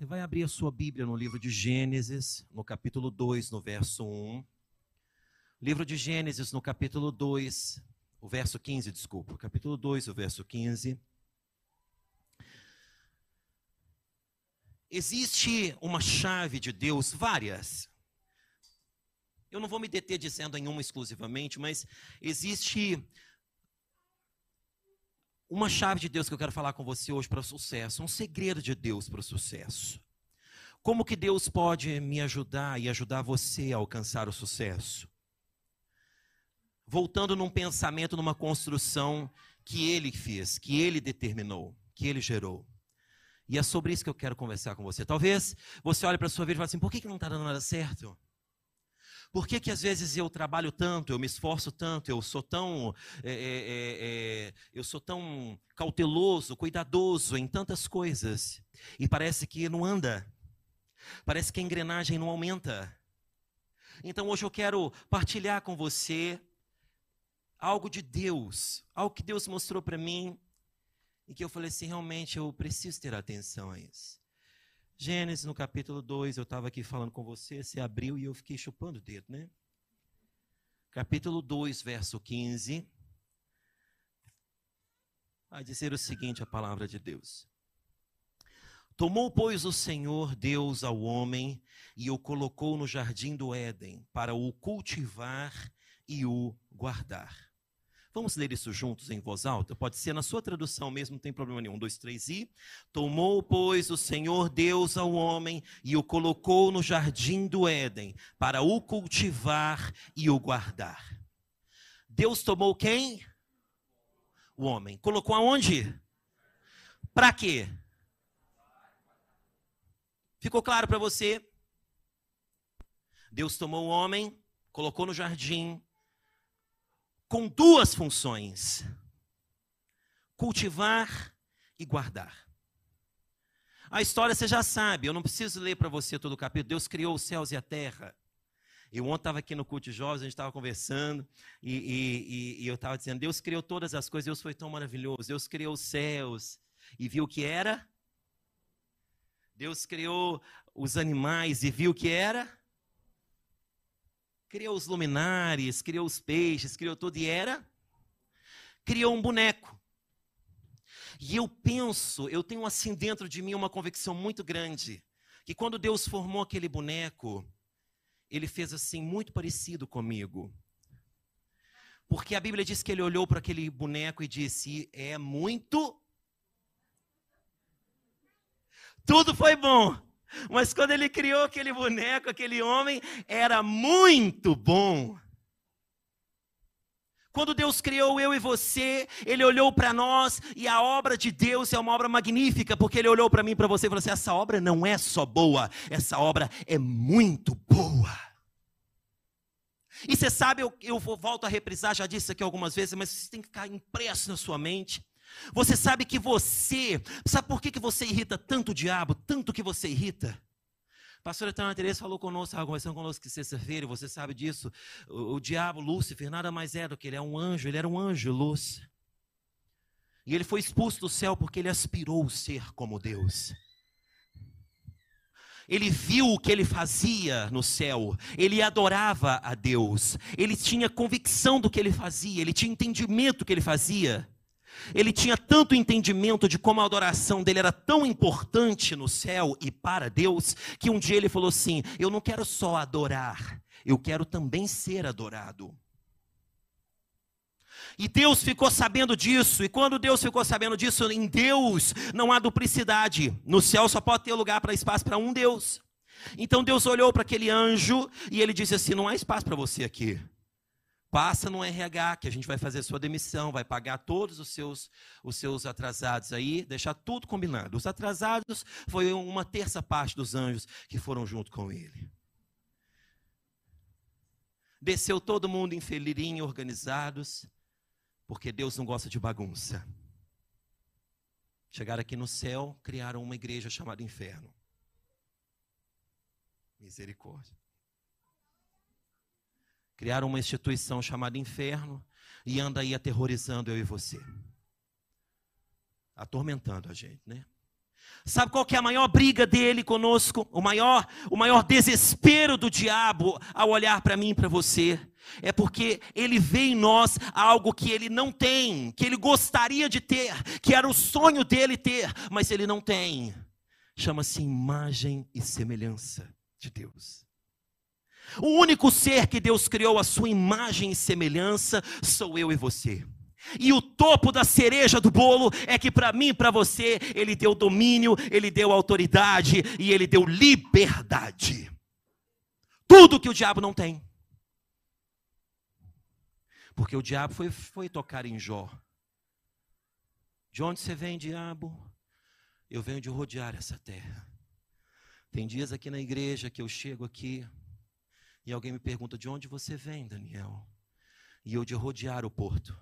Você vai abrir a sua Bíblia no livro de Gênesis, no capítulo 2, no verso 1. Livro de Gênesis, no capítulo 2, o verso 15, desculpa. Capítulo 2, o verso 15. Existe uma chave de Deus, várias. Eu não vou me deter dizendo em uma exclusivamente, mas existe uma chave de Deus que eu quero falar com você hoje para o sucesso, um segredo de Deus para o sucesso. Como que Deus pode me ajudar e ajudar você a alcançar o sucesso? Voltando num pensamento, numa construção que ele fez, que ele determinou, que ele gerou. E é sobre isso que eu quero conversar com você. Talvez você olhe para a sua vida e fale assim: por que, que não está dando nada certo? Por que, que às vezes eu trabalho tanto, eu me esforço tanto, eu sou tão, é, é, é, eu sou tão cauteloso, cuidadoso em tantas coisas e parece que não anda, parece que a engrenagem não aumenta. Então hoje eu quero partilhar com você algo de Deus, algo que Deus mostrou para mim e que eu falei assim, realmente eu preciso ter atenção a isso. Gênesis, no capítulo 2, eu estava aqui falando com você, você abriu e eu fiquei chupando o dedo, né? Capítulo 2, verso 15. Vai dizer o seguinte: a palavra de Deus. Tomou, pois, o Senhor Deus ao homem e o colocou no jardim do Éden para o cultivar e o guardar. Vamos ler isso juntos em voz alta? Pode ser na sua tradução mesmo, não tem problema nenhum. Um, dois, três e. Tomou, pois, o Senhor Deus ao homem e o colocou no jardim do Éden para o cultivar e o guardar. Deus tomou quem? O homem. Colocou aonde? Para quê? Ficou claro para você? Deus tomou o homem, colocou no jardim, com duas funções: cultivar e guardar. A história você já sabe, eu não preciso ler para você todo o capítulo. Deus criou os céus e a terra. Eu ontem estava aqui no culto de jovens, a gente estava conversando, e, e, e eu estava dizendo: Deus criou todas as coisas, Deus foi tão maravilhoso. Deus criou os céus e viu o que era. Deus criou os animais e viu o que era criou os luminares, criou os peixes, criou tudo e era criou um boneco. E eu penso, eu tenho assim dentro de mim uma convicção muito grande, que quando Deus formou aquele boneco, ele fez assim muito parecido comigo. Porque a Bíblia diz que ele olhou para aquele boneco e disse: "É muito Tudo foi bom. Mas quando ele criou aquele boneco, aquele homem, era muito bom. Quando Deus criou eu e você, Ele olhou para nós e a obra de Deus é uma obra magnífica, porque Ele olhou para mim e para você e falou assim: essa obra não é só boa, essa obra é muito boa. E você sabe, eu, eu volto a reprisar, já disse aqui algumas vezes, mas isso tem que ficar impresso na sua mente. Você sabe que você, sabe por que, que você irrita tanto o diabo, tanto que você irrita? A pastora Tana falou conosco, estava conversando conosco que sexta-feira, você sabe disso. O, o, diabo, Lúcifer, nada mais é do que ele é um anjo, ele era um anjo, luz. E ele foi expulso do céu porque ele aspirou ser como Deus. Ele viu o que ele fazia no céu, ele adorava a Deus, ele tinha convicção do que ele fazia, ele tinha entendimento do que ele fazia. Ele tinha tanto entendimento de como a adoração dele era tão importante no céu e para Deus, que um dia ele falou assim: Eu não quero só adorar, eu quero também ser adorado. E Deus ficou sabendo disso, e quando Deus ficou sabendo disso, em Deus não há duplicidade. No céu só pode ter lugar para espaço para um Deus. Então Deus olhou para aquele anjo e ele disse assim: Não há espaço para você aqui. Passa no RH, que a gente vai fazer sua demissão, vai pagar todos os seus, os seus atrasados aí, deixar tudo combinado. Os atrasados foi uma terça parte dos anjos que foram junto com ele. Desceu todo mundo em felirinho, organizados, porque Deus não gosta de bagunça. Chegaram aqui no céu, criaram uma igreja chamada Inferno. Misericórdia. Criaram uma instituição chamada inferno e anda aí aterrorizando eu e você. Atormentando a gente, né? Sabe qual que é a maior briga dele conosco? O maior, o maior desespero do diabo ao olhar para mim e para você? É porque ele vê em nós algo que ele não tem, que ele gostaria de ter, que era o sonho dele ter, mas ele não tem. Chama-se imagem e semelhança de Deus. O único ser que Deus criou a sua imagem e semelhança sou eu e você. E o topo da cereja do bolo é que para mim para você, ele deu domínio, ele deu autoridade e ele deu liberdade. Tudo que o diabo não tem. Porque o diabo foi, foi tocar em Jó. De onde você vem, diabo? Eu venho de rodear essa terra. Tem dias aqui na igreja que eu chego aqui e alguém me pergunta: de onde você vem, Daniel? E eu de rodear o porto.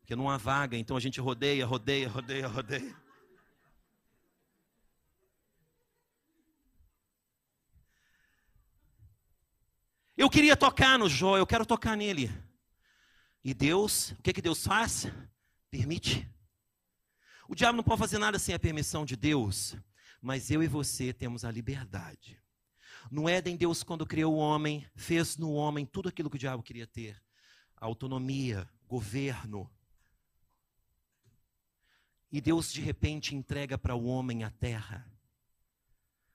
Porque não há vaga, então a gente rodeia, rodeia, rodeia, rodeia. Eu queria tocar no Jó, eu quero tocar nele. E Deus, o que, que Deus faz? Permite. O diabo não pode fazer nada sem a permissão de Deus, mas eu e você temos a liberdade. No Éden, Deus, quando criou o homem, fez no homem tudo aquilo que o diabo queria ter: autonomia, governo, e Deus de repente entrega para o homem a terra.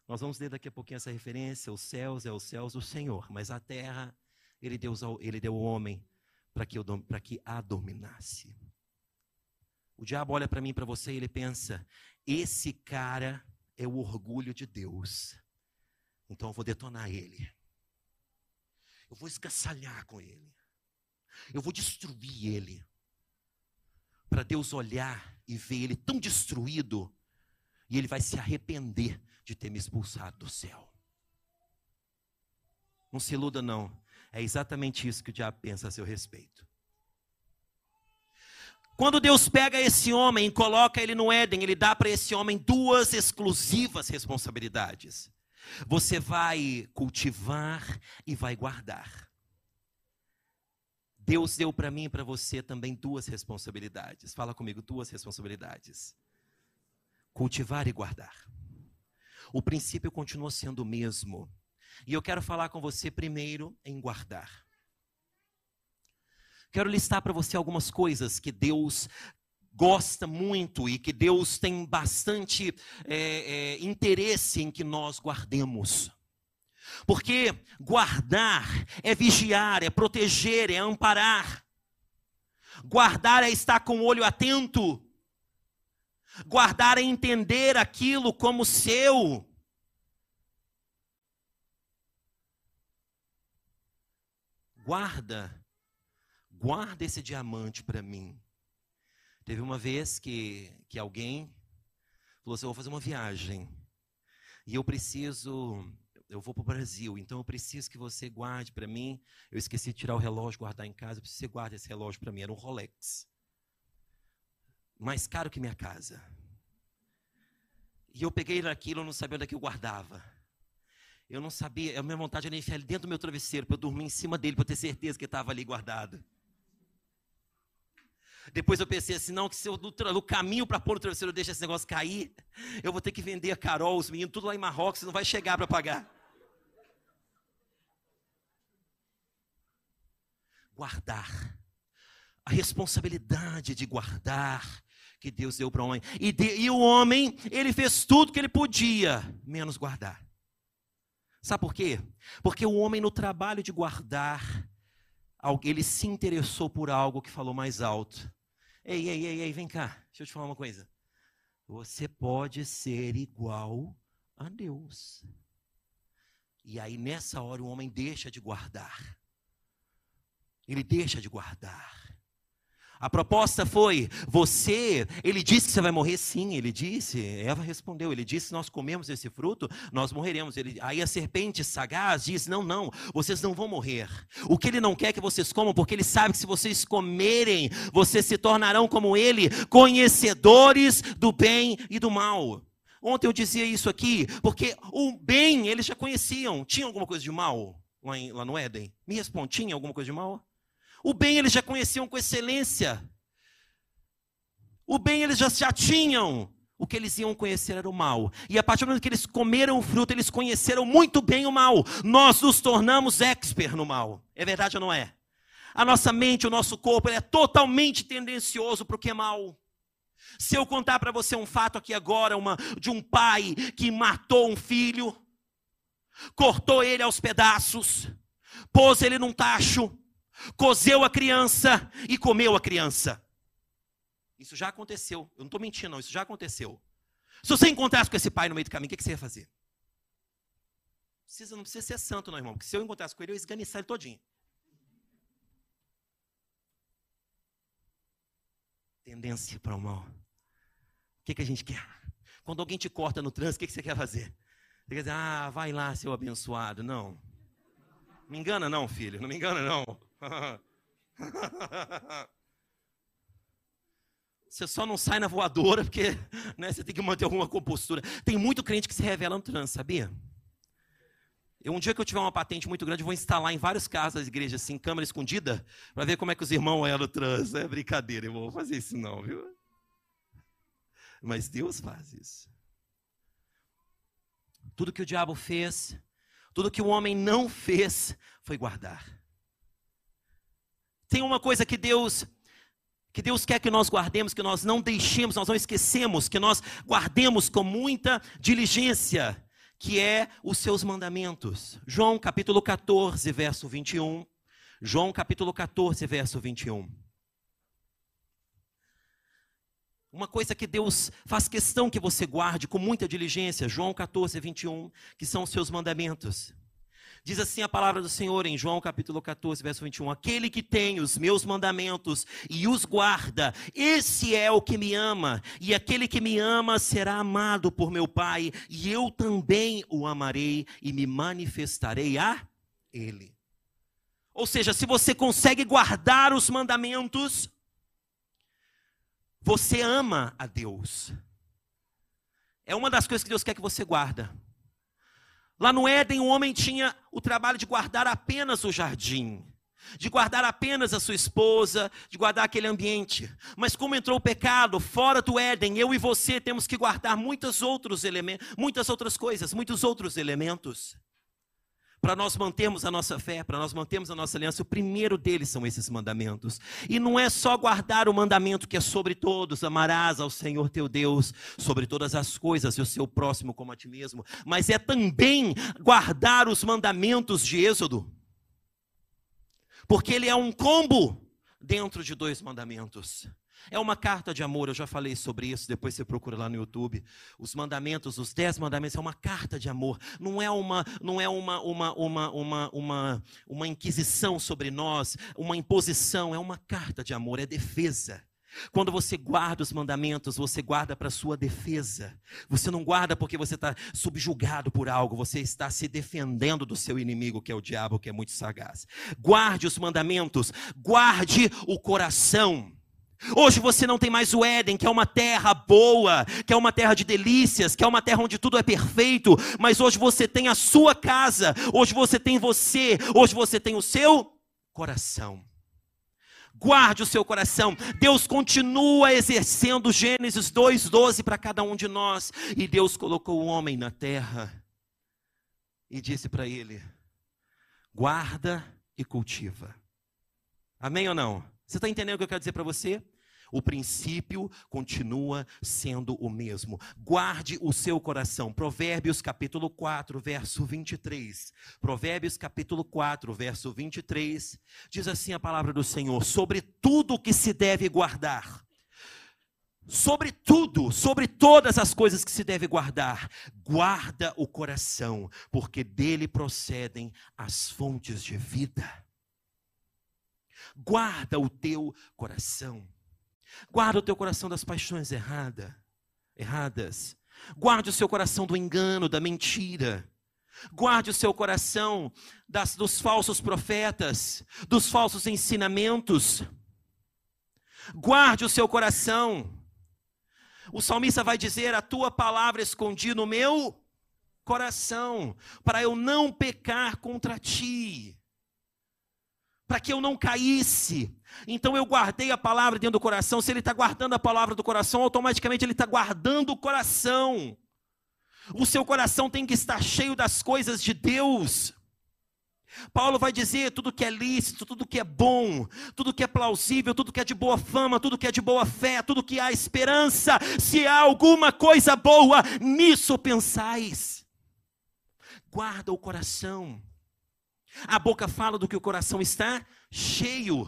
Nós vamos ler daqui a pouquinho essa referência: os céus é os céus do Senhor, mas a terra ele deu, ele deu ao homem para que, que a dominasse. O diabo olha para mim, para você, e ele pensa: esse cara é o orgulho de Deus. Então eu vou detonar ele. Eu vou escaçalhar com ele. Eu vou destruir ele para Deus olhar e ver ele tão destruído, e ele vai se arrepender de ter me expulsado do céu. Não se iluda, não. É exatamente isso que o diabo pensa a seu respeito. Quando Deus pega esse homem e coloca ele no Éden, ele dá para esse homem duas exclusivas responsabilidades. Você vai cultivar e vai guardar. Deus deu para mim e para você também duas responsabilidades. Fala comigo, duas responsabilidades: cultivar e guardar. O princípio continua sendo o mesmo. E eu quero falar com você primeiro em guardar. Quero listar para você algumas coisas que Deus gosta muito e que Deus tem bastante é, é, interesse em que nós guardemos. Porque guardar é vigiar, é proteger, é amparar. Guardar é estar com o olho atento. Guardar é entender aquilo como seu. Guarda, guarda esse diamante para mim. Teve uma vez que, que alguém falou assim: Eu vou fazer uma viagem e eu preciso eu vou para o Brasil, então eu preciso que você guarde para mim. Eu esqueci de tirar o relógio, guardar em casa. Eu preciso que você guarde esse relógio para mim. Era um Rolex. Mais caro que minha casa. E eu peguei aquilo, eu não sabia onde é que eu guardava. Eu não sabia, a minha vontade era enfiar ele dentro do meu travesseiro, para eu dormir em cima dele, para ter certeza que estava ali guardado. Depois eu pensei assim, não, que se eu no, caminho para pôr o travesseiro eu deixo esse negócio cair, eu vou ter que vender a Carol, os meninos, tudo lá em Marrocos, não vai chegar para pagar. guardar. A responsabilidade de guardar que Deus deu para o homem. E, de, e o homem, ele fez tudo que ele podia, menos guardar. Sabe por quê? Porque o homem, no trabalho de guardar, ele se interessou por algo que falou mais alto. Ei, ei, ei, ei, vem cá, deixa eu te falar uma coisa. Você pode ser igual a Deus. E aí, nessa hora, o homem deixa de guardar ele deixa de guardar. A proposta foi: você, ele disse que você vai morrer, sim, ele disse. Eva respondeu: ele disse: nós comemos esse fruto, nós morreremos. Ele, aí a serpente sagaz diz: não, não, vocês não vão morrer. O que ele não quer que vocês comam, porque ele sabe que se vocês comerem, vocês se tornarão como ele, conhecedores do bem e do mal. Ontem eu dizia isso aqui, porque o bem eles já conheciam. Tinha alguma coisa de mal lá, em, lá no Éden? Me responde: tinha alguma coisa de mal? O bem eles já conheciam com excelência. O bem eles já, já tinham. o que eles iam conhecer era o mal. E a partir do momento que eles comeram o fruto, eles conheceram muito bem o mal. Nós nos tornamos expert no mal. É verdade ou não é? A nossa mente, o nosso corpo, ele é totalmente tendencioso para o que é mal. Se eu contar para você um fato aqui agora, uma, de um pai que matou um filho, cortou ele aos pedaços, pôs ele num tacho, cozeu a criança e comeu a criança. Isso já aconteceu. Eu não estou mentindo, não. Isso já aconteceu. Se você encontrasse com esse pai no meio do caminho, o que, que você ia fazer? Precisa, não precisa ser santo, não, irmão. Porque se eu encontrasse com ele, eu ia esganiçar ele todinho. Tendência para o mal. O que, que a gente quer? Quando alguém te corta no trânsito, o que, que você quer fazer? Você quer dizer, ah, vai lá, seu abençoado. Não. Me engana não, filho. Não me engana não. Você só não sai na voadora porque né, você tem que manter alguma compostura. Tem muito crente que se revela no trânsito, sabia? Eu, um dia que eu tiver uma patente muito grande, vou instalar em vários casos das igrejas, assim, câmera escondida, para ver como é que os irmãos no trânsito. É brincadeira, eu vou fazer isso não, viu? Mas Deus faz isso. Tudo que o diabo fez, tudo que o homem não fez, foi guardar. Tem uma coisa que Deus que Deus quer que nós guardemos, que nós não deixemos, nós não esquecemos, que nós guardemos com muita diligência, que é os seus mandamentos. João capítulo 14, verso 21. João capítulo 14, verso 21. Uma coisa que Deus faz questão que você guarde com muita diligência, João 14, 21, que são os seus mandamentos. Diz assim a palavra do Senhor em João capítulo 14, verso 21. Aquele que tem os meus mandamentos e os guarda, esse é o que me ama. E aquele que me ama será amado por meu Pai, e eu também o amarei e me manifestarei a ele. Ou seja, se você consegue guardar os mandamentos, você ama a Deus. É uma das coisas que Deus quer que você guarda. Lá no Éden, o homem tinha o trabalho de guardar apenas o jardim, de guardar apenas a sua esposa, de guardar aquele ambiente. Mas como entrou o pecado fora do Éden, eu e você temos que guardar muitos outros elementos, muitas outras coisas, muitos outros elementos. Para nós mantermos a nossa fé, para nós mantermos a nossa aliança, o primeiro deles são esses mandamentos. E não é só guardar o mandamento que é sobre todos, amarás ao Senhor teu Deus sobre todas as coisas e o seu próximo como a ti mesmo, mas é também guardar os mandamentos de Êxodo. Porque ele é um combo dentro de dois mandamentos. É uma carta de amor, eu já falei sobre isso, depois você procura lá no YouTube. Os mandamentos, os dez mandamentos, é uma carta de amor. Não é uma, não é uma, uma, uma, uma, uma, uma inquisição sobre nós, uma imposição, é uma carta de amor, é defesa. Quando você guarda os mandamentos, você guarda para sua defesa. Você não guarda porque você está subjugado por algo, você está se defendendo do seu inimigo, que é o diabo, que é muito sagaz. Guarde os mandamentos, guarde o coração. Hoje você não tem mais o Éden, que é uma terra boa, que é uma terra de delícias, que é uma terra onde tudo é perfeito, mas hoje você tem a sua casa, hoje você tem você, hoje você tem o seu coração. Guarde o seu coração. Deus continua exercendo Gênesis 2:12 para cada um de nós, e Deus colocou o homem na terra e disse para ele: guarda e cultiva. Amém ou não? Você está entendendo o que eu quero dizer para você? O princípio continua sendo o mesmo. Guarde o seu coração. Provérbios capítulo 4, verso 23. Provérbios capítulo 4, verso 23. Diz assim a palavra do Senhor: sobre tudo que se deve guardar. Sobre tudo, sobre todas as coisas que se deve guardar, guarda o coração, porque dele procedem as fontes de vida. Guarda o teu coração. Guarda o teu coração das paixões errada, erradas. Guarde o seu coração do engano, da mentira. Guarde o seu coração das, dos falsos profetas, dos falsos ensinamentos. Guarde o seu coração. O salmista vai dizer: A tua palavra escondi no meu coração, para eu não pecar contra ti. Para que eu não caísse. Então eu guardei a palavra dentro do coração. Se ele está guardando a palavra do coração, automaticamente ele está guardando o coração. O seu coração tem que estar cheio das coisas de Deus. Paulo vai dizer tudo que é lícito, tudo que é bom, tudo que é plausível, tudo que é de boa fama, tudo que é de boa fé, tudo que há esperança. Se há alguma coisa boa, nisso pensais. Guarda o coração. A boca fala do que o coração está cheio.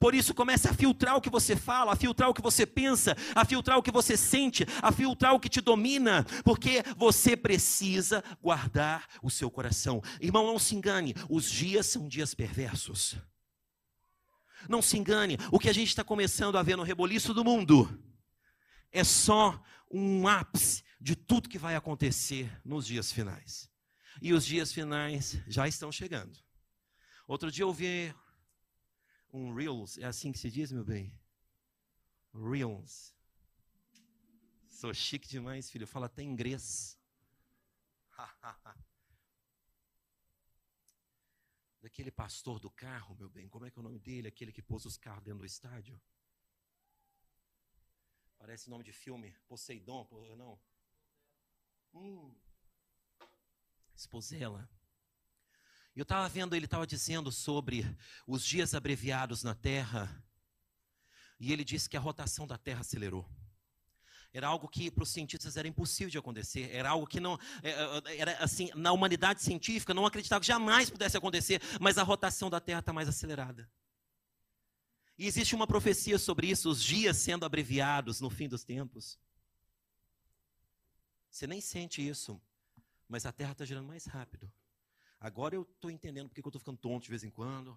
Por isso, comece a filtrar o que você fala, a filtrar o que você pensa, a filtrar o que você sente, a filtrar o que te domina, porque você precisa guardar o seu coração. Irmão, não se engane, os dias são dias perversos. Não se engane, o que a gente está começando a ver no reboliço do mundo é só um ápice de tudo que vai acontecer nos dias finais. E os dias finais já estão chegando. Outro dia eu ouvi um Reels, é assim que se diz, meu bem? Reels. Sou chique demais, filho. Fala até inglês. Daquele pastor do carro, meu bem, como é que é o nome dele? Aquele que pôs os carros dentro do estádio? Parece nome de filme. Poseidon, não? Hum. Esposela. Eu estava vendo, ele estava dizendo sobre os dias abreviados na Terra, e ele disse que a rotação da Terra acelerou. Era algo que para os cientistas era impossível de acontecer. Era algo que não. É, é, era assim, na humanidade científica não acreditava que jamais pudesse acontecer, mas a rotação da Terra está mais acelerada. E existe uma profecia sobre isso, os dias sendo abreviados no fim dos tempos. Você nem sente isso, mas a Terra está girando mais rápido. Agora eu estou entendendo porque eu estou ficando tonto de vez em quando.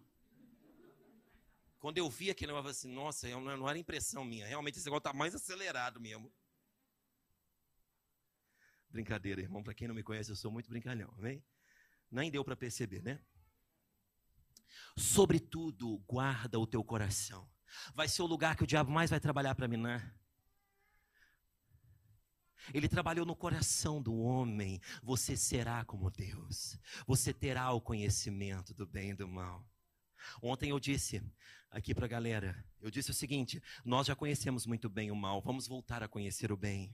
Quando eu vi aquele negócio, assim, nossa, não era impressão minha. Realmente esse negócio está mais acelerado mesmo. Brincadeira, irmão. Para quem não me conhece, eu sou muito brincalhão, amém? Nem deu para perceber, né? Sobretudo, guarda o teu coração. Vai ser o lugar que o diabo mais vai trabalhar para minar. Ele trabalhou no coração do homem. Você será como Deus. Você terá o conhecimento do bem e do mal. Ontem eu disse aqui para a galera, eu disse o seguinte: nós já conhecemos muito bem o mal, vamos voltar a conhecer o bem.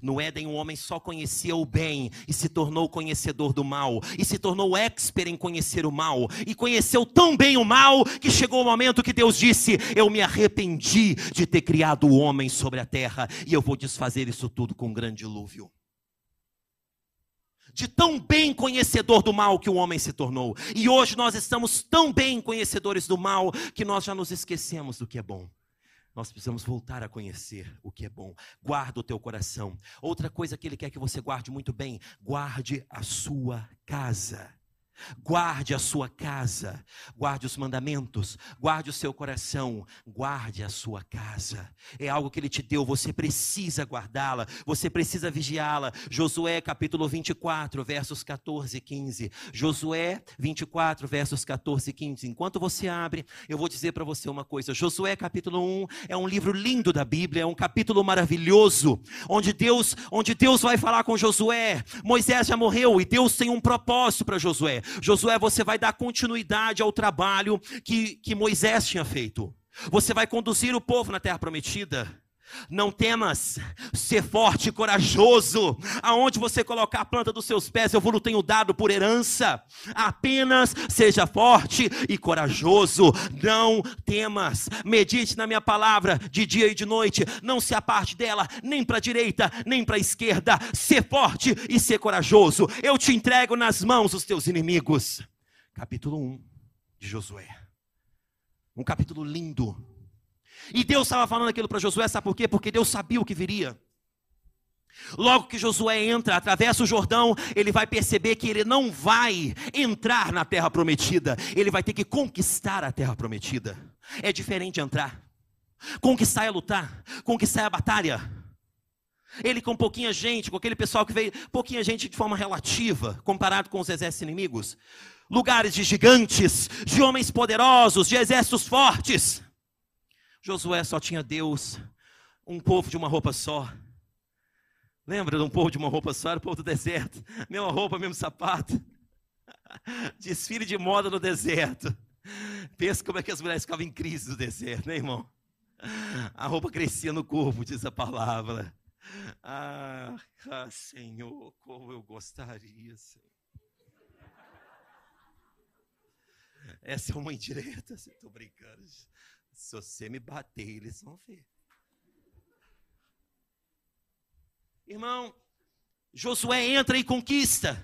No Éden, o homem só conhecia o bem e se tornou conhecedor do mal, e se tornou expert em conhecer o mal, e conheceu tão bem o mal que chegou o momento que Deus disse: Eu me arrependi de ter criado o homem sobre a terra, e eu vou desfazer isso tudo com um grande dilúvio. De tão bem conhecedor do mal que o homem se tornou, e hoje nós estamos tão bem conhecedores do mal que nós já nos esquecemos do que é bom. Nós precisamos voltar a conhecer o que é bom. Guarda o teu coração. Outra coisa que ele quer que você guarde muito bem: guarde a sua casa. Guarde a sua casa, guarde os mandamentos, guarde o seu coração, guarde a sua casa. É algo que ele te deu, você precisa guardá-la, você precisa vigiá-la. Josué capítulo 24, versos 14 e 15. Josué 24, versos 14 e 15. Enquanto você abre, eu vou dizer para você uma coisa. Josué capítulo 1 é um livro lindo da Bíblia, é um capítulo maravilhoso, onde Deus, onde Deus vai falar com Josué. Moisés já morreu e Deus tem um propósito para Josué. Josué, você vai dar continuidade ao trabalho que, que Moisés tinha feito. Você vai conduzir o povo na terra prometida. Não temas, ser forte e corajoso. Aonde você colocar a planta dos seus pés, eu vou tenho dado por herança. Apenas seja forte e corajoso. Não temas. Medite na minha palavra de dia e de noite. Não se aparte dela, nem para a direita, nem para a esquerda. Ser forte e ser corajoso. Eu te entrego nas mãos os teus inimigos. Capítulo 1 de Josué. Um capítulo lindo e Deus estava falando aquilo para Josué, sabe por quê? Porque Deus sabia o que viria. Logo que Josué entra, atravessa o Jordão, ele vai perceber que ele não vai entrar na terra prometida, ele vai ter que conquistar a terra prometida. É diferente entrar. Conquistar é lutar, conquistar é a batalha. Ele com pouquinha gente, com aquele pessoal que veio, pouquinha gente de forma relativa, comparado com os exércitos inimigos. Lugares de gigantes, de homens poderosos, de exércitos fortes. Josué só tinha Deus, um povo de uma roupa só. Lembra de um povo de uma roupa só? Era o povo do deserto. Mesma roupa, mesmo sapato. Desfile de moda no deserto. Pensa como é que as mulheres ficavam em crise no deserto, né, irmão? A roupa crescia no corpo, diz a palavra. Ah, ah Senhor, como eu gostaria, Senhor. Essa é uma indireta, estou brincando. Se você me bater, eles vão ver. Irmão, Josué entra e conquista.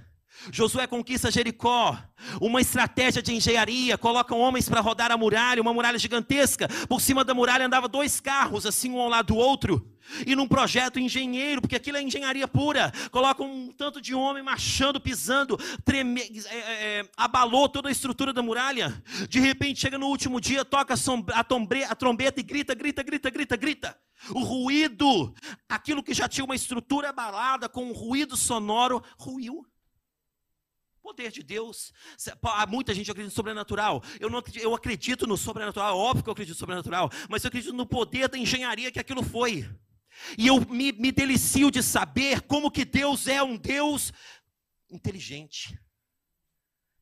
Josué conquista Jericó, uma estratégia de engenharia, colocam homens para rodar a muralha, uma muralha gigantesca. Por cima da muralha andava dois carros, assim um ao lado do outro. E num projeto engenheiro, porque aquilo é engenharia pura, colocam um tanto de homem marchando, pisando, treme, é, é, é abalou toda a estrutura da muralha. De repente chega no último dia, toca a, tombre, a trombeta e grita, grita, grita, grita, grita. O ruído, aquilo que já tinha uma estrutura abalada, com um ruído sonoro, ruiu. Poder de Deus. Há muita gente acredita no sobrenatural. Eu, não acredito, eu acredito no sobrenatural, óbvio que eu acredito no sobrenatural, mas eu acredito no poder da engenharia que aquilo foi. E eu me, me delicio de saber como que Deus é um Deus inteligente.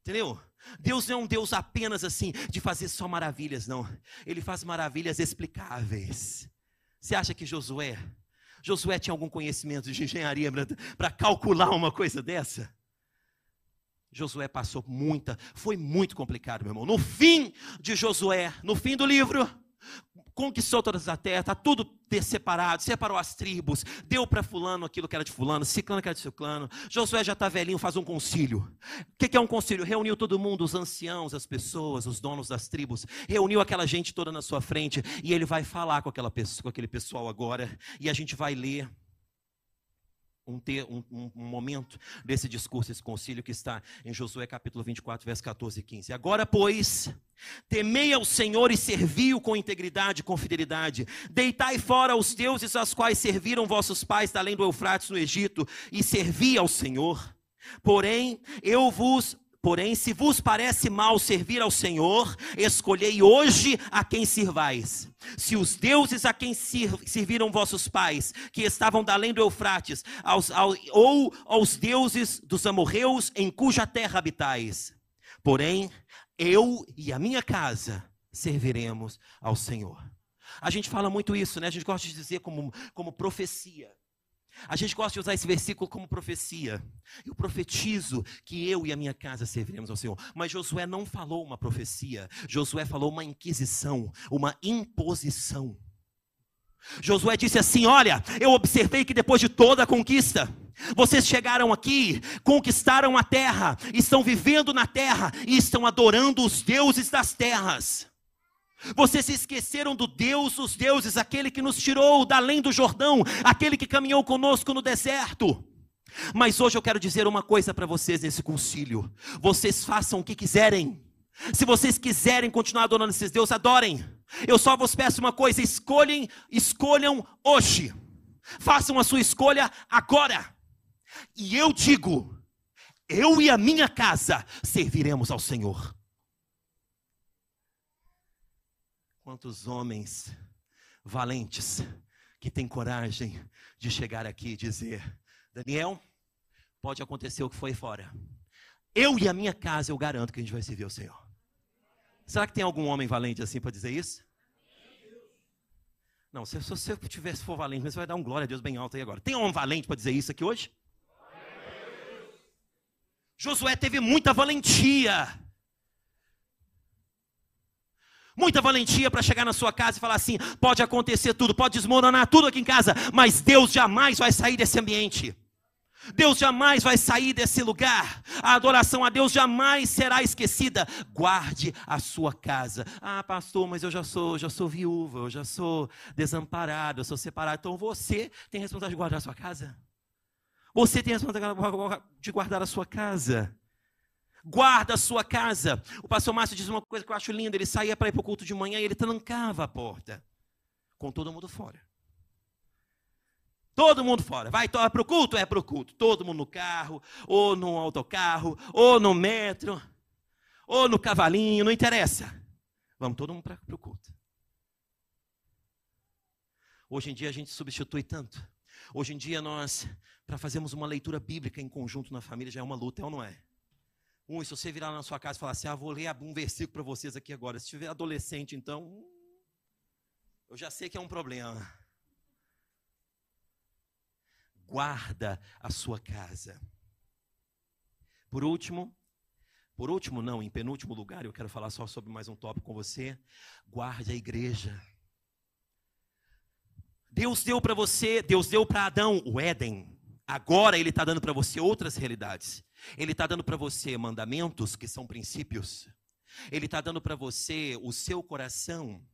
Entendeu? Deus não é um Deus apenas assim, de fazer só maravilhas, não. Ele faz maravilhas explicáveis. Você acha que Josué, Josué tinha algum conhecimento de engenharia para calcular uma coisa dessa? Josué passou muita, foi muito complicado, meu irmão. No fim de Josué, no fim do livro, conquistou todas as terras, está tudo separado, separou as tribos, deu para fulano aquilo que era de fulano, ciclano que era de ciclano. Josué já está velhinho, faz um concílio. O que, que é um concílio? Reuniu todo mundo, os anciãos, as pessoas, os donos das tribos, reuniu aquela gente toda na sua frente, e ele vai falar com, aquela com aquele pessoal agora, e a gente vai ler um, um, um, momento desse discurso, esse concílio que está em Josué capítulo 24, versos 14 e 15. Agora, pois, temei ao Senhor e servi-o com integridade e com fidelidade. Deitai fora os deuses aos quais serviram vossos pais além do Eufrates no Egito, e servi ao Senhor. Porém, eu vos Porém, se vos parece mal servir ao Senhor, escolhei hoje a quem sirvais. Se os deuses a quem serviram vossos pais, que estavam da além do Eufrates, aos, ao, ou aos deuses dos amorreus em cuja terra habitais. Porém, eu e a minha casa serviremos ao Senhor. A gente fala muito isso, né? A gente gosta de dizer como, como profecia. A gente gosta de usar esse versículo como profecia. Eu profetizo que eu e a minha casa serviremos ao Senhor. Mas Josué não falou uma profecia. Josué falou uma inquisição, uma imposição. Josué disse assim: Olha, eu observei que depois de toda a conquista, vocês chegaram aqui, conquistaram a terra, estão vivendo na terra e estão adorando os deuses das terras. Vocês se esqueceram do Deus, os deuses, aquele que nos tirou da além do Jordão, aquele que caminhou conosco no deserto. Mas hoje eu quero dizer uma coisa para vocês nesse concílio: vocês façam o que quiserem. Se vocês quiserem continuar adorando esses deuses, adorem. Eu só vos peço uma coisa: escolhem, escolham hoje. Façam a sua escolha agora. E eu digo: eu e a minha casa serviremos ao Senhor. Quantos homens valentes que têm coragem de chegar aqui e dizer: Daniel, pode acontecer o que foi fora. Eu e a minha casa, eu garanto que a gente vai servir ao Senhor. Será que tem algum homem valente assim para dizer isso? Não, se, se você tivesse for valente, você vai dar um glória a Deus bem alto aí agora. Tem homem valente para dizer isso aqui hoje? Josué teve muita valentia muita valentia para chegar na sua casa e falar assim: pode acontecer tudo, pode desmoronar tudo aqui em casa, mas Deus jamais vai sair desse ambiente. Deus jamais vai sair desse lugar. A adoração a Deus jamais será esquecida. Guarde a sua casa. Ah, pastor, mas eu já sou, já sou viúva, eu já sou desamparado, eu sou separado. Então você tem responsabilidade de guardar a sua casa. Você tem responsabilidade de guardar a sua casa. Guarda a sua casa. O pastor Márcio diz uma coisa que eu acho linda. Ele saía para ir para o culto de manhã e ele trancava a porta. Com todo mundo fora. Todo mundo fora. Vai é para o culto? É para o culto. Todo mundo no carro, ou no autocarro, ou no metro, ou no cavalinho, não interessa. Vamos todo mundo para o culto. Hoje em dia a gente substitui tanto. Hoje em dia nós, para fazermos uma leitura bíblica em conjunto na família, já é uma luta, é ou não é? Um, se você virar na sua casa e falar assim, ah, vou ler um versículo para vocês aqui agora. Se tiver adolescente, então, eu já sei que é um problema. Guarda a sua casa. Por último, por último, não, em penúltimo lugar, eu quero falar só sobre mais um tópico com você. Guarde a igreja. Deus deu para você, Deus deu para Adão o Éden. Agora Ele está dando para você outras realidades. Ele está dando para você mandamentos que são princípios. Ele está dando para você o seu coração.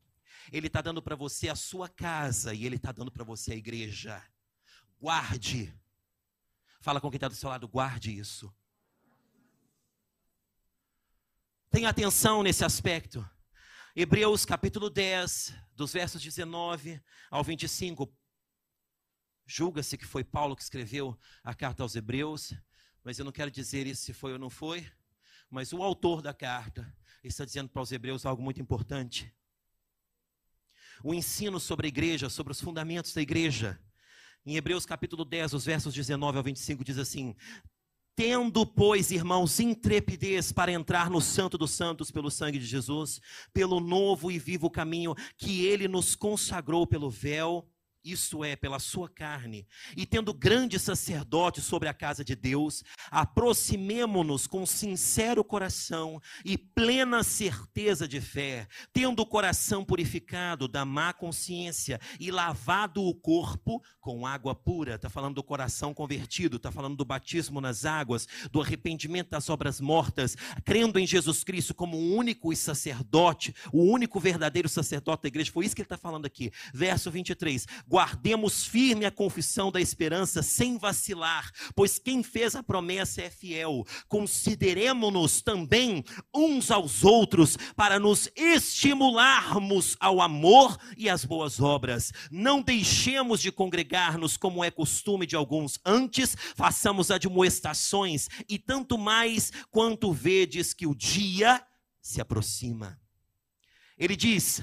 Ele está dando para você a sua casa. E Ele está dando para você a igreja. Guarde. Fala com quem está do seu lado, guarde isso. Tenha atenção nesse aspecto. Hebreus capítulo 10, dos versos 19 ao 25. Julga-se que foi Paulo que escreveu a carta aos Hebreus, mas eu não quero dizer isso se foi ou não foi. Mas o autor da carta está dizendo para os Hebreus algo muito importante. O ensino sobre a igreja, sobre os fundamentos da igreja. Em Hebreus capítulo 10, os versos 19 ao 25, diz assim: Tendo, pois, irmãos, intrepidez para entrar no Santo dos Santos pelo sangue de Jesus, pelo novo e vivo caminho que ele nos consagrou pelo véu isso é, pela sua carne, e tendo grande sacerdote sobre a casa de Deus, aproximemo-nos com sincero coração e plena certeza de fé, tendo o coração purificado da má consciência e lavado o corpo com água pura. Está falando do coração convertido, está falando do batismo nas águas, do arrependimento das obras mortas, crendo em Jesus Cristo como o único sacerdote, o único verdadeiro sacerdote da igreja. Foi isso que ele está falando aqui. Verso 23 guardemos firme a confissão da esperança sem vacilar, pois quem fez a promessa é fiel. Consideremos-nos também uns aos outros para nos estimularmos ao amor e às boas obras. Não deixemos de congregar-nos como é costume de alguns, antes façamos admoestações, e tanto mais quanto vedes que o dia se aproxima. Ele diz: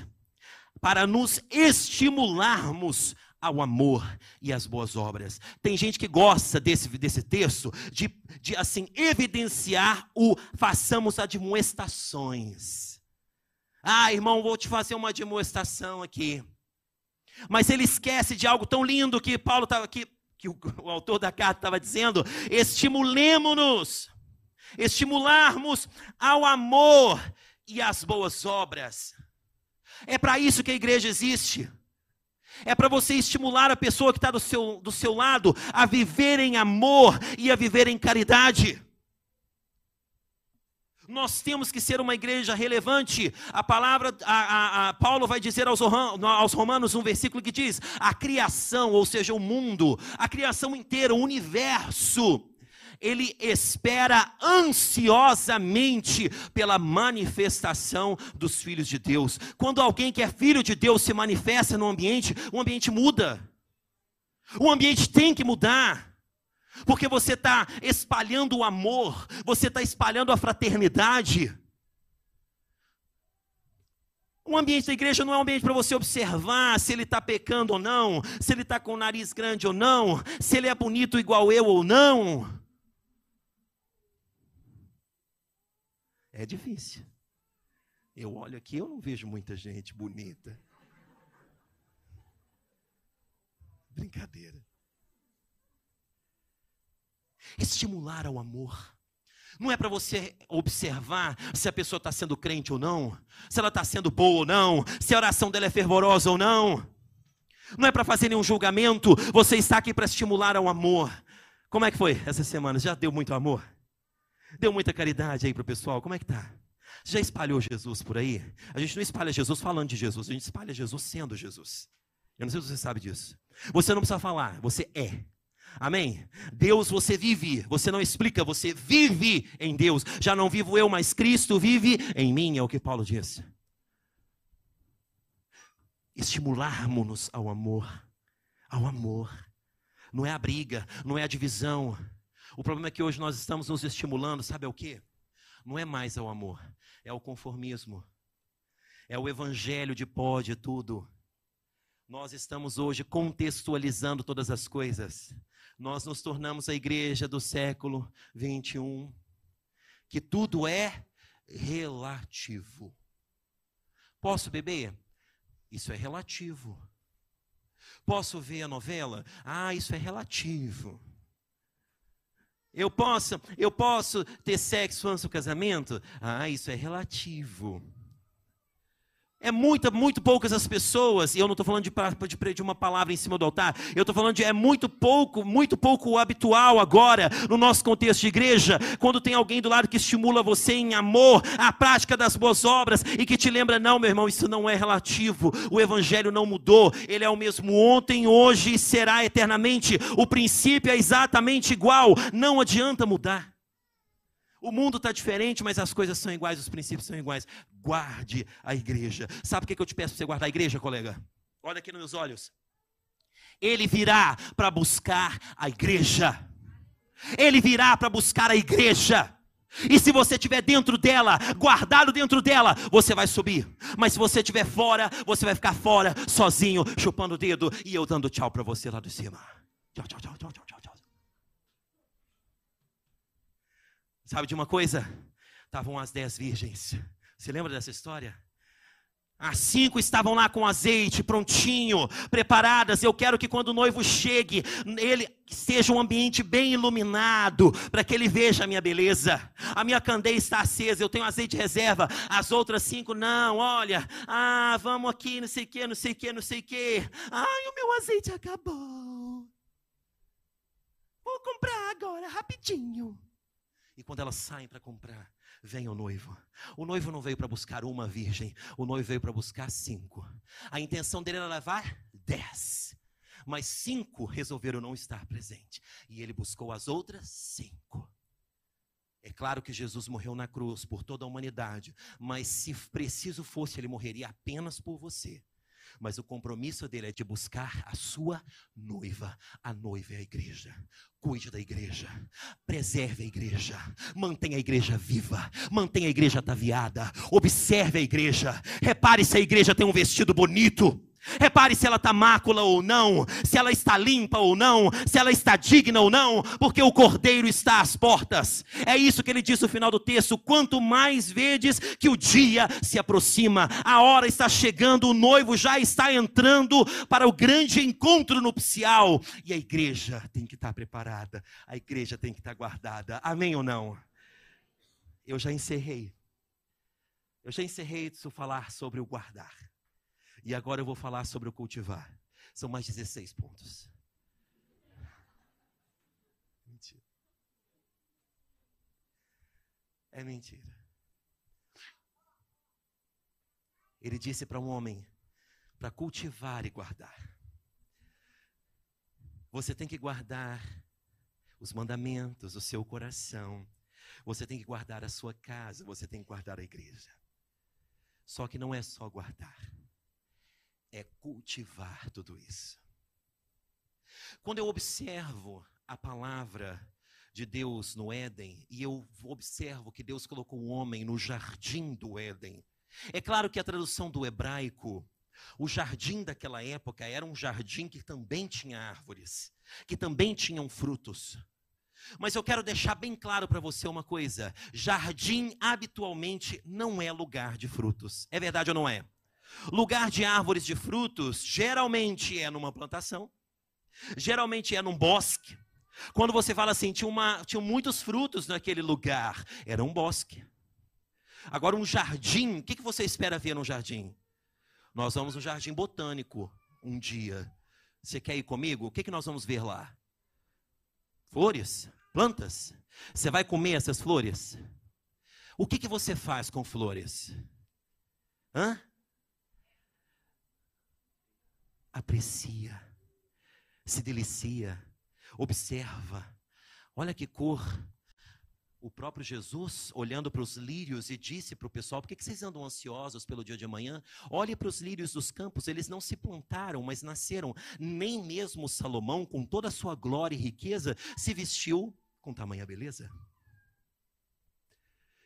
para nos estimularmos ao amor e às boas obras. Tem gente que gosta desse, desse texto de, de assim evidenciar o façamos admoestações. Ah, irmão, vou te fazer uma admoestação aqui. Mas ele esquece de algo tão lindo que Paulo estava aqui, que o, o autor da carta estava dizendo: estimulemos-nos, estimularmos ao amor e às boas obras. É para isso que a igreja existe. É para você estimular a pessoa que está do seu, do seu lado a viver em amor e a viver em caridade. Nós temos que ser uma igreja relevante. A palavra, a, a, a Paulo vai dizer aos, aos, Romanos um versículo que diz: a criação, ou seja, o mundo, a criação inteira, o universo, ele espera ansiosamente pela manifestação dos filhos de Deus. Quando alguém que é filho de Deus se manifesta no ambiente, o ambiente muda. O ambiente tem que mudar. Porque você está espalhando o amor, você está espalhando a fraternidade. O ambiente da igreja não é um ambiente para você observar se ele está pecando ou não, se ele está com o nariz grande ou não, se ele é bonito igual eu ou não. É difícil. Eu olho aqui, eu não vejo muita gente bonita. Brincadeira. Estimular ao amor. Não é para você observar se a pessoa está sendo crente ou não, se ela está sendo boa ou não, se a oração dela é fervorosa ou não. Não é para fazer nenhum julgamento, você está aqui para estimular ao amor. Como é que foi essa semana? Já deu muito amor? Deu muita caridade aí para o pessoal? Como é que tá? Já espalhou Jesus por aí? A gente não espalha Jesus falando de Jesus, a gente espalha Jesus sendo Jesus. Eu não sei se você sabe disso. Você não precisa falar, você é. Amém? Deus você vive, você não explica, você vive em Deus. Já não vivo eu, mas Cristo vive em mim, é o que Paulo diz. Estimularmos-nos ao amor, ao amor. Não é a briga, não é a divisão, o problema é que hoje nós estamos nos estimulando, sabe ao quê? Não é mais ao amor, é ao conformismo. É o evangelho de pode tudo. Nós estamos hoje contextualizando todas as coisas. Nós nos tornamos a igreja do século 21 que tudo é relativo. Posso beber? Isso é relativo. Posso ver a novela? Ah, isso é relativo. Eu posso, eu posso ter sexo antes do casamento? Ah, isso é relativo. É muito, muito poucas as pessoas, e eu não estou falando de, de, de, uma palavra em cima do altar, eu estou falando de é muito pouco, muito pouco habitual agora, no nosso contexto de igreja, quando tem alguém do lado que estimula você em amor, a prática das boas obras, e que te lembra, não, meu irmão, isso não é relativo, o evangelho não mudou, ele é o mesmo ontem, hoje e será eternamente, o princípio é exatamente igual, não adianta mudar. O mundo está diferente, mas as coisas são iguais, os princípios são iguais. Guarde a igreja. Sabe o que eu te peço para você guardar a igreja, colega? Olha aqui nos meus olhos. Ele virá para buscar a igreja. Ele virá para buscar a igreja. E se você estiver dentro dela, guardado dentro dela, você vai subir. Mas se você estiver fora, você vai ficar fora, sozinho, chupando o dedo e eu dando tchau para você lá de cima. Tchau, tchau, tchau, tchau, tchau. Sabe de uma coisa? Estavam as dez virgens. Você lembra dessa história? As cinco estavam lá com azeite prontinho, preparadas. Eu quero que quando o noivo chegue, ele seja um ambiente bem iluminado, para que ele veja a minha beleza. A minha candeia está acesa, eu tenho azeite reserva. As outras cinco, não, olha, ah, vamos aqui, não sei o que, não sei o que, não sei o que. Ai, o meu azeite acabou. Vou comprar agora, rapidinho. E quando elas saem para comprar, vem o noivo. O noivo não veio para buscar uma virgem, o noivo veio para buscar cinco. A intenção dele era levar dez. Mas cinco resolveram não estar presente. E ele buscou as outras cinco. É claro que Jesus morreu na cruz por toda a humanidade, mas se preciso fosse, ele morreria apenas por você. Mas o compromisso dele é de buscar a sua noiva. A noiva é a igreja. Cuide da igreja, preserve a igreja, mantenha a igreja viva, mantenha a igreja ataviada, observe a igreja, repare se a igreja tem um vestido bonito. Repare se ela está mácula ou não, se ela está limpa ou não, se ela está digna ou não, porque o cordeiro está às portas. É isso que ele diz no final do texto: quanto mais vedes que o dia se aproxima, a hora está chegando, o noivo já está entrando para o grande encontro nupcial, e a igreja tem que estar preparada, a igreja tem que estar guardada. Amém ou não? Eu já encerrei. Eu já encerrei de falar sobre o guardar. E agora eu vou falar sobre o cultivar. São mais 16 pontos. Mentira. É mentira. Ele disse para um homem para cultivar e guardar. Você tem que guardar os mandamentos, o seu coração. Você tem que guardar a sua casa, você tem que guardar a igreja. Só que não é só guardar é cultivar tudo isso. Quando eu observo a palavra de Deus no Éden, e eu observo que Deus colocou o homem no jardim do Éden, é claro que a tradução do hebraico, o jardim daquela época era um jardim que também tinha árvores, que também tinham frutos. Mas eu quero deixar bem claro para você uma coisa: jardim habitualmente não é lugar de frutos. É verdade ou não é? Lugar de árvores de frutos geralmente é numa plantação, geralmente é num bosque. Quando você fala assim, tinha, uma, tinha muitos frutos naquele lugar, era um bosque. Agora, um jardim, o que, você espera ver num jardim? Nós vamos no jardim botânico um dia. Você quer ir comigo? O que nós vamos ver lá? Flores, plantas. Você vai comer essas flores? O que, que você faz com flores? Hã? aprecia, se delicia, observa. Olha que cor. O próprio Jesus, olhando para os lírios, e disse para o pessoal: por que, vocês andam ansiosos pelo dia de amanhã? Olhe para os lírios dos campos, eles não se plantaram, mas nasceram. Nem mesmo Salomão, com toda a sua glória e riqueza, se vestiu com tamanha beleza.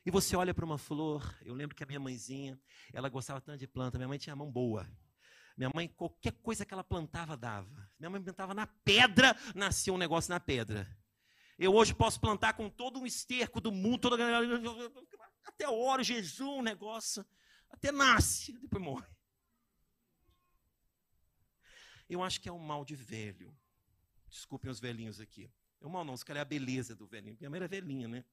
E você olha para uma flor, eu lembro que a minha mãezinha, ela gostava tanto de planta, minha mãe tinha a mão boa. Minha mãe, qualquer coisa que ela plantava, dava. Minha mãe plantava na pedra, nascia um negócio na pedra. Eu hoje posso plantar com todo um esterco do mundo, toda até hora, jejum, negócio, até nasce, depois morre. Eu acho que é um mal de velho. Desculpem os velhinhos aqui. É um mal não, se calhar é a beleza do velhinho. Minha mãe era velhinha, né?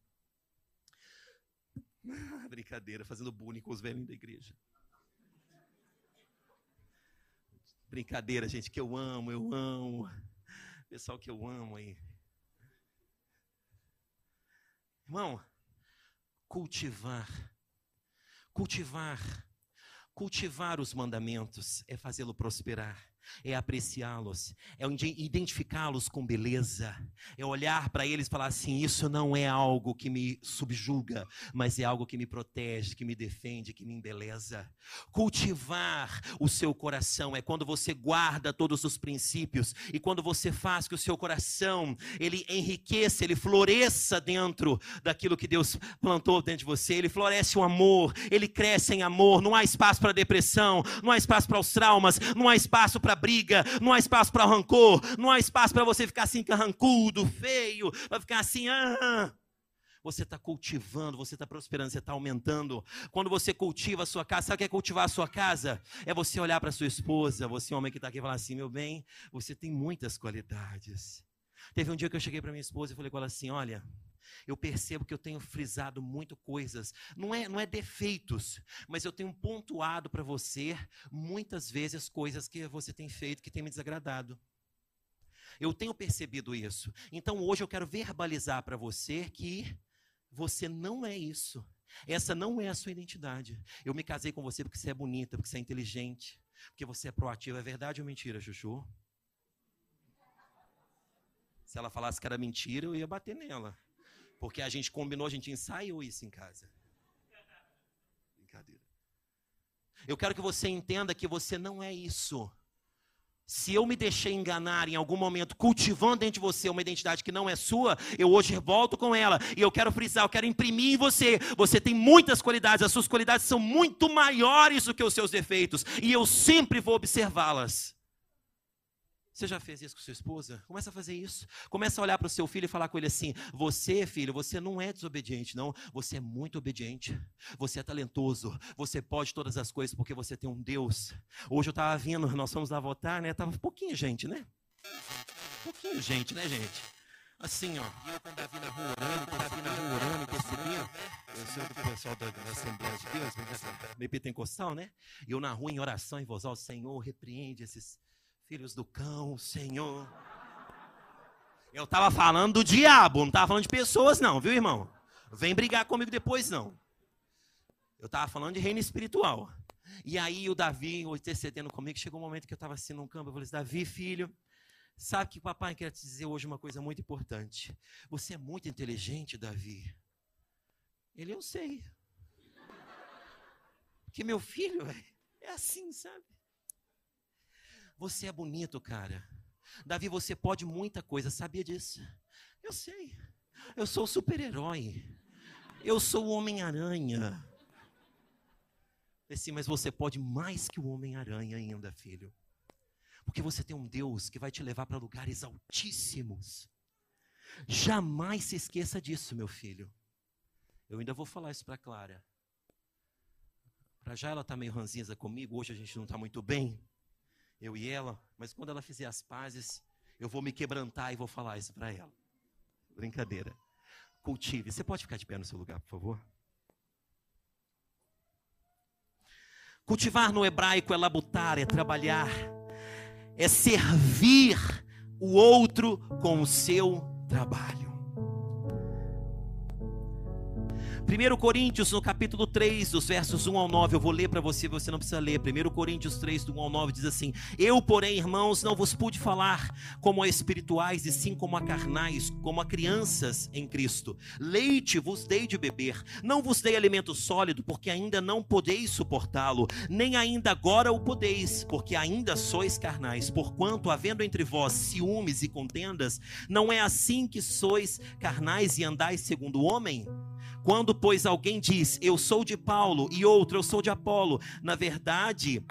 Brincadeira, fazendo bullying com os velhinhos da igreja. Brincadeira, gente, que eu amo, eu amo. Pessoal que eu amo aí. Irmão, cultivar, cultivar, cultivar os mandamentos é fazê-lo prosperar é apreciá-los, é identificá-los com beleza, é olhar para eles e falar assim: isso não é algo que me subjuga, mas é algo que me protege, que me defende, que me embeleza. Cultivar o seu coração é quando você guarda todos os princípios e quando você faz que o seu coração ele enriqueça, ele floresça dentro daquilo que Deus plantou dentro de você. Ele floresce o amor, ele cresce em amor. Não há espaço para depressão, não há espaço para os traumas, não há espaço para para briga, não há espaço para rancor, não há espaço para você ficar assim carrancudo, feio, para ficar assim, ah. Você está cultivando, você está prosperando, você está aumentando. Quando você cultiva a sua casa, sabe o que é cultivar a sua casa? É você olhar para sua esposa, você homem que está aqui e falar assim, meu bem, você tem muitas qualidades. Teve um dia que eu cheguei para minha esposa e falei com ela assim, olha, eu percebo que eu tenho frisado muito coisas. Não é, não é defeitos, mas eu tenho pontuado para você muitas vezes coisas que você tem feito que tem me desagradado. Eu tenho percebido isso. Então hoje eu quero verbalizar para você que você não é isso. Essa não é a sua identidade. Eu me casei com você porque você é bonita, porque você é inteligente, porque você é proativa. É verdade ou mentira, Chuchu? Se ela falasse que era mentira, eu ia bater nela. Porque a gente combinou, a gente ensaiou isso em casa. Brincadeira. Eu quero que você entenda que você não é isso. Se eu me deixei enganar em algum momento, cultivando dentro de você uma identidade que não é sua, eu hoje volto com ela. E eu quero frisar, eu quero imprimir em você. Você tem muitas qualidades, as suas qualidades são muito maiores do que os seus defeitos. E eu sempre vou observá-las. Você já fez isso com sua esposa? Começa a fazer isso. Começa a olhar para o seu filho e falar com ele assim: Você, filho, você não é desobediente, não. Você é muito obediente. Você é talentoso. Você pode todas as coisas porque você tem um Deus. Hoje eu estava vindo, nós fomos lá votar, né? Tava pouquinho gente, né? Pouquinho gente, né, gente? Assim, ó. E eu com Davi na rua orando, com Davi na rua orando, percebendo. Eu sou do pessoal da, da Assembleia de Deus, meio pentecostal, né? E eu na rua em oração em voz alta, Senhor, repreende esses Filhos do cão, Senhor. Eu estava falando do diabo, não estava falando de pessoas, não, viu, irmão? Vem brigar comigo depois, não. Eu estava falando de reino espiritual. E aí o Davi, intercedendo comigo, chegou um momento que eu estava assim num campo, eu falei assim, Davi, filho, sabe que o papai quer te dizer hoje uma coisa muito importante. Você é muito inteligente, Davi. Ele, eu sei. Porque meu filho é assim, sabe? Você é bonito, cara. Davi, você pode muita coisa, sabia disso? Eu sei. Eu sou super-herói. Eu sou o Homem-Aranha. Assim, mas você pode mais que o Homem-Aranha ainda, filho. Porque você tem um Deus que vai te levar para lugares altíssimos. Jamais se esqueça disso, meu filho. Eu ainda vou falar isso para Clara. Para já ela está meio ranzinza comigo, hoje a gente não está muito bem eu e ela, mas quando ela fizer as pazes, eu vou me quebrantar e vou falar isso para ela. Brincadeira. Cultive. Você pode ficar de pé no seu lugar, por favor? Cultivar no hebraico é labutar, é trabalhar, é servir o outro com o seu trabalho. 1 Coríntios, no capítulo 3, dos versos 1 ao 9, eu vou ler para você, você não precisa ler. 1 Coríntios 3, do 1 ao 9, diz assim: Eu, porém, irmãos, não vos pude falar como a espirituais, e sim como a carnais, como a crianças em Cristo. Leite vos dei de beber, não vos dei alimento sólido, porque ainda não podeis suportá-lo, nem ainda agora o podeis, porque ainda sois carnais. Porquanto, havendo entre vós ciúmes e contendas, não é assim que sois carnais e andais segundo o homem? Quando, pois, alguém diz, eu sou de Paulo, e outro, eu sou de Apolo, na verdade,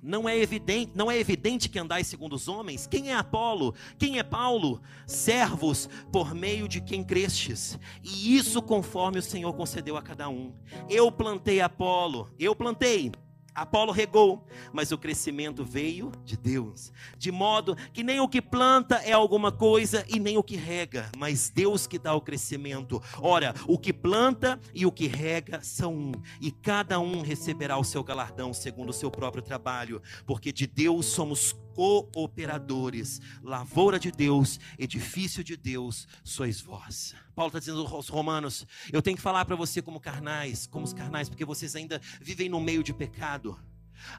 Não é evidente, não é evidente que andais segundo os homens? Quem é Apolo? Quem é Paulo? Servos por meio de quem crestes. E isso conforme o Senhor concedeu a cada um. Eu plantei Apolo, eu plantei Apolo regou, mas o crescimento veio de Deus. De modo que nem o que planta é alguma coisa e nem o que rega, mas Deus que dá o crescimento. Ora, o que planta e o que rega são um, e cada um receberá o seu galardão segundo o seu próprio trabalho, porque de Deus somos cooperadores, lavoura de Deus, edifício de Deus, sois vós. Paulo está dizendo aos romanos: eu tenho que falar para você como carnais, como os carnais, porque vocês ainda vivem no meio de pecado.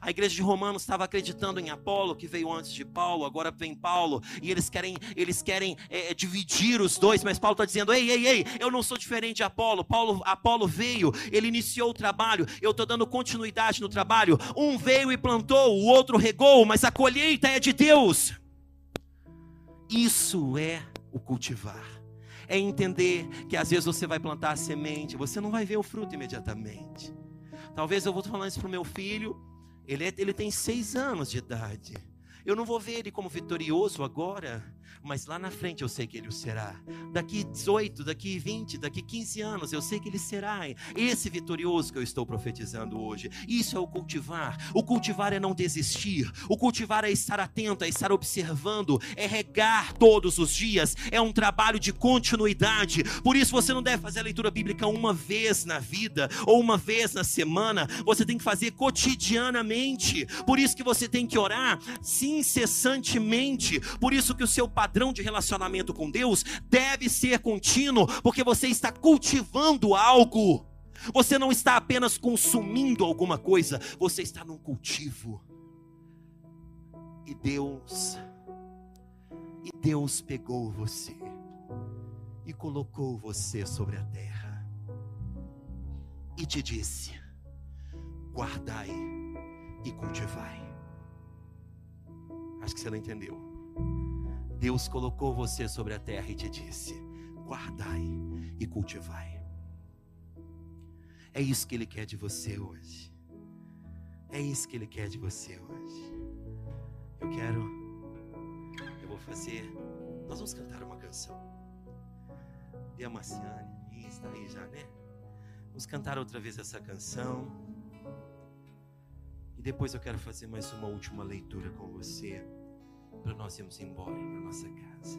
A igreja de Romanos estava acreditando em Apolo, que veio antes de Paulo, agora vem Paulo, e eles querem, eles querem é, é dividir os dois, mas Paulo está dizendo: ei, ei, ei, eu não sou diferente de Apolo. Paulo. Apolo veio, ele iniciou o trabalho, eu estou dando continuidade no trabalho. Um veio e plantou, o outro regou, mas a colheita é de Deus. Isso é o cultivar. É entender que às vezes você vai plantar a semente, você não vai ver o fruto imediatamente. Talvez eu vou falar isso para o meu filho, ele, é, ele tem seis anos de idade. Eu não vou ver ele como vitorioso agora, mas lá na frente eu sei que ele o será. Daqui 18, daqui 20, daqui 15 anos, eu sei que ele será esse vitorioso que eu estou profetizando hoje. Isso é o cultivar. O cultivar é não desistir. O cultivar é estar atento, é estar observando, é regar todos os dias. É um trabalho de continuidade. Por isso você não deve fazer a leitura bíblica uma vez na vida ou uma vez na semana. Você tem que fazer cotidianamente. Por isso que você tem que orar incessantemente. Por isso que o seu padrão de relacionamento com Deus deve ser contínuo, porque você está cultivando algo. Você não está apenas consumindo alguma coisa, você está num cultivo. E Deus, e Deus pegou você e colocou você sobre a terra e te disse: guardai e cultivai. Acho que você não entendeu. Deus colocou você sobre a terra e te disse: guardai e cultivai. É isso que Ele quer de você hoje. É isso que Ele quer de você hoje. Eu quero, eu vou fazer. Nós vamos cantar uma canção. E a Marciane, está aí já, né? Vamos cantar outra vez essa canção. E depois eu quero fazer mais uma última leitura com você para nós irmos embora para nossa casa.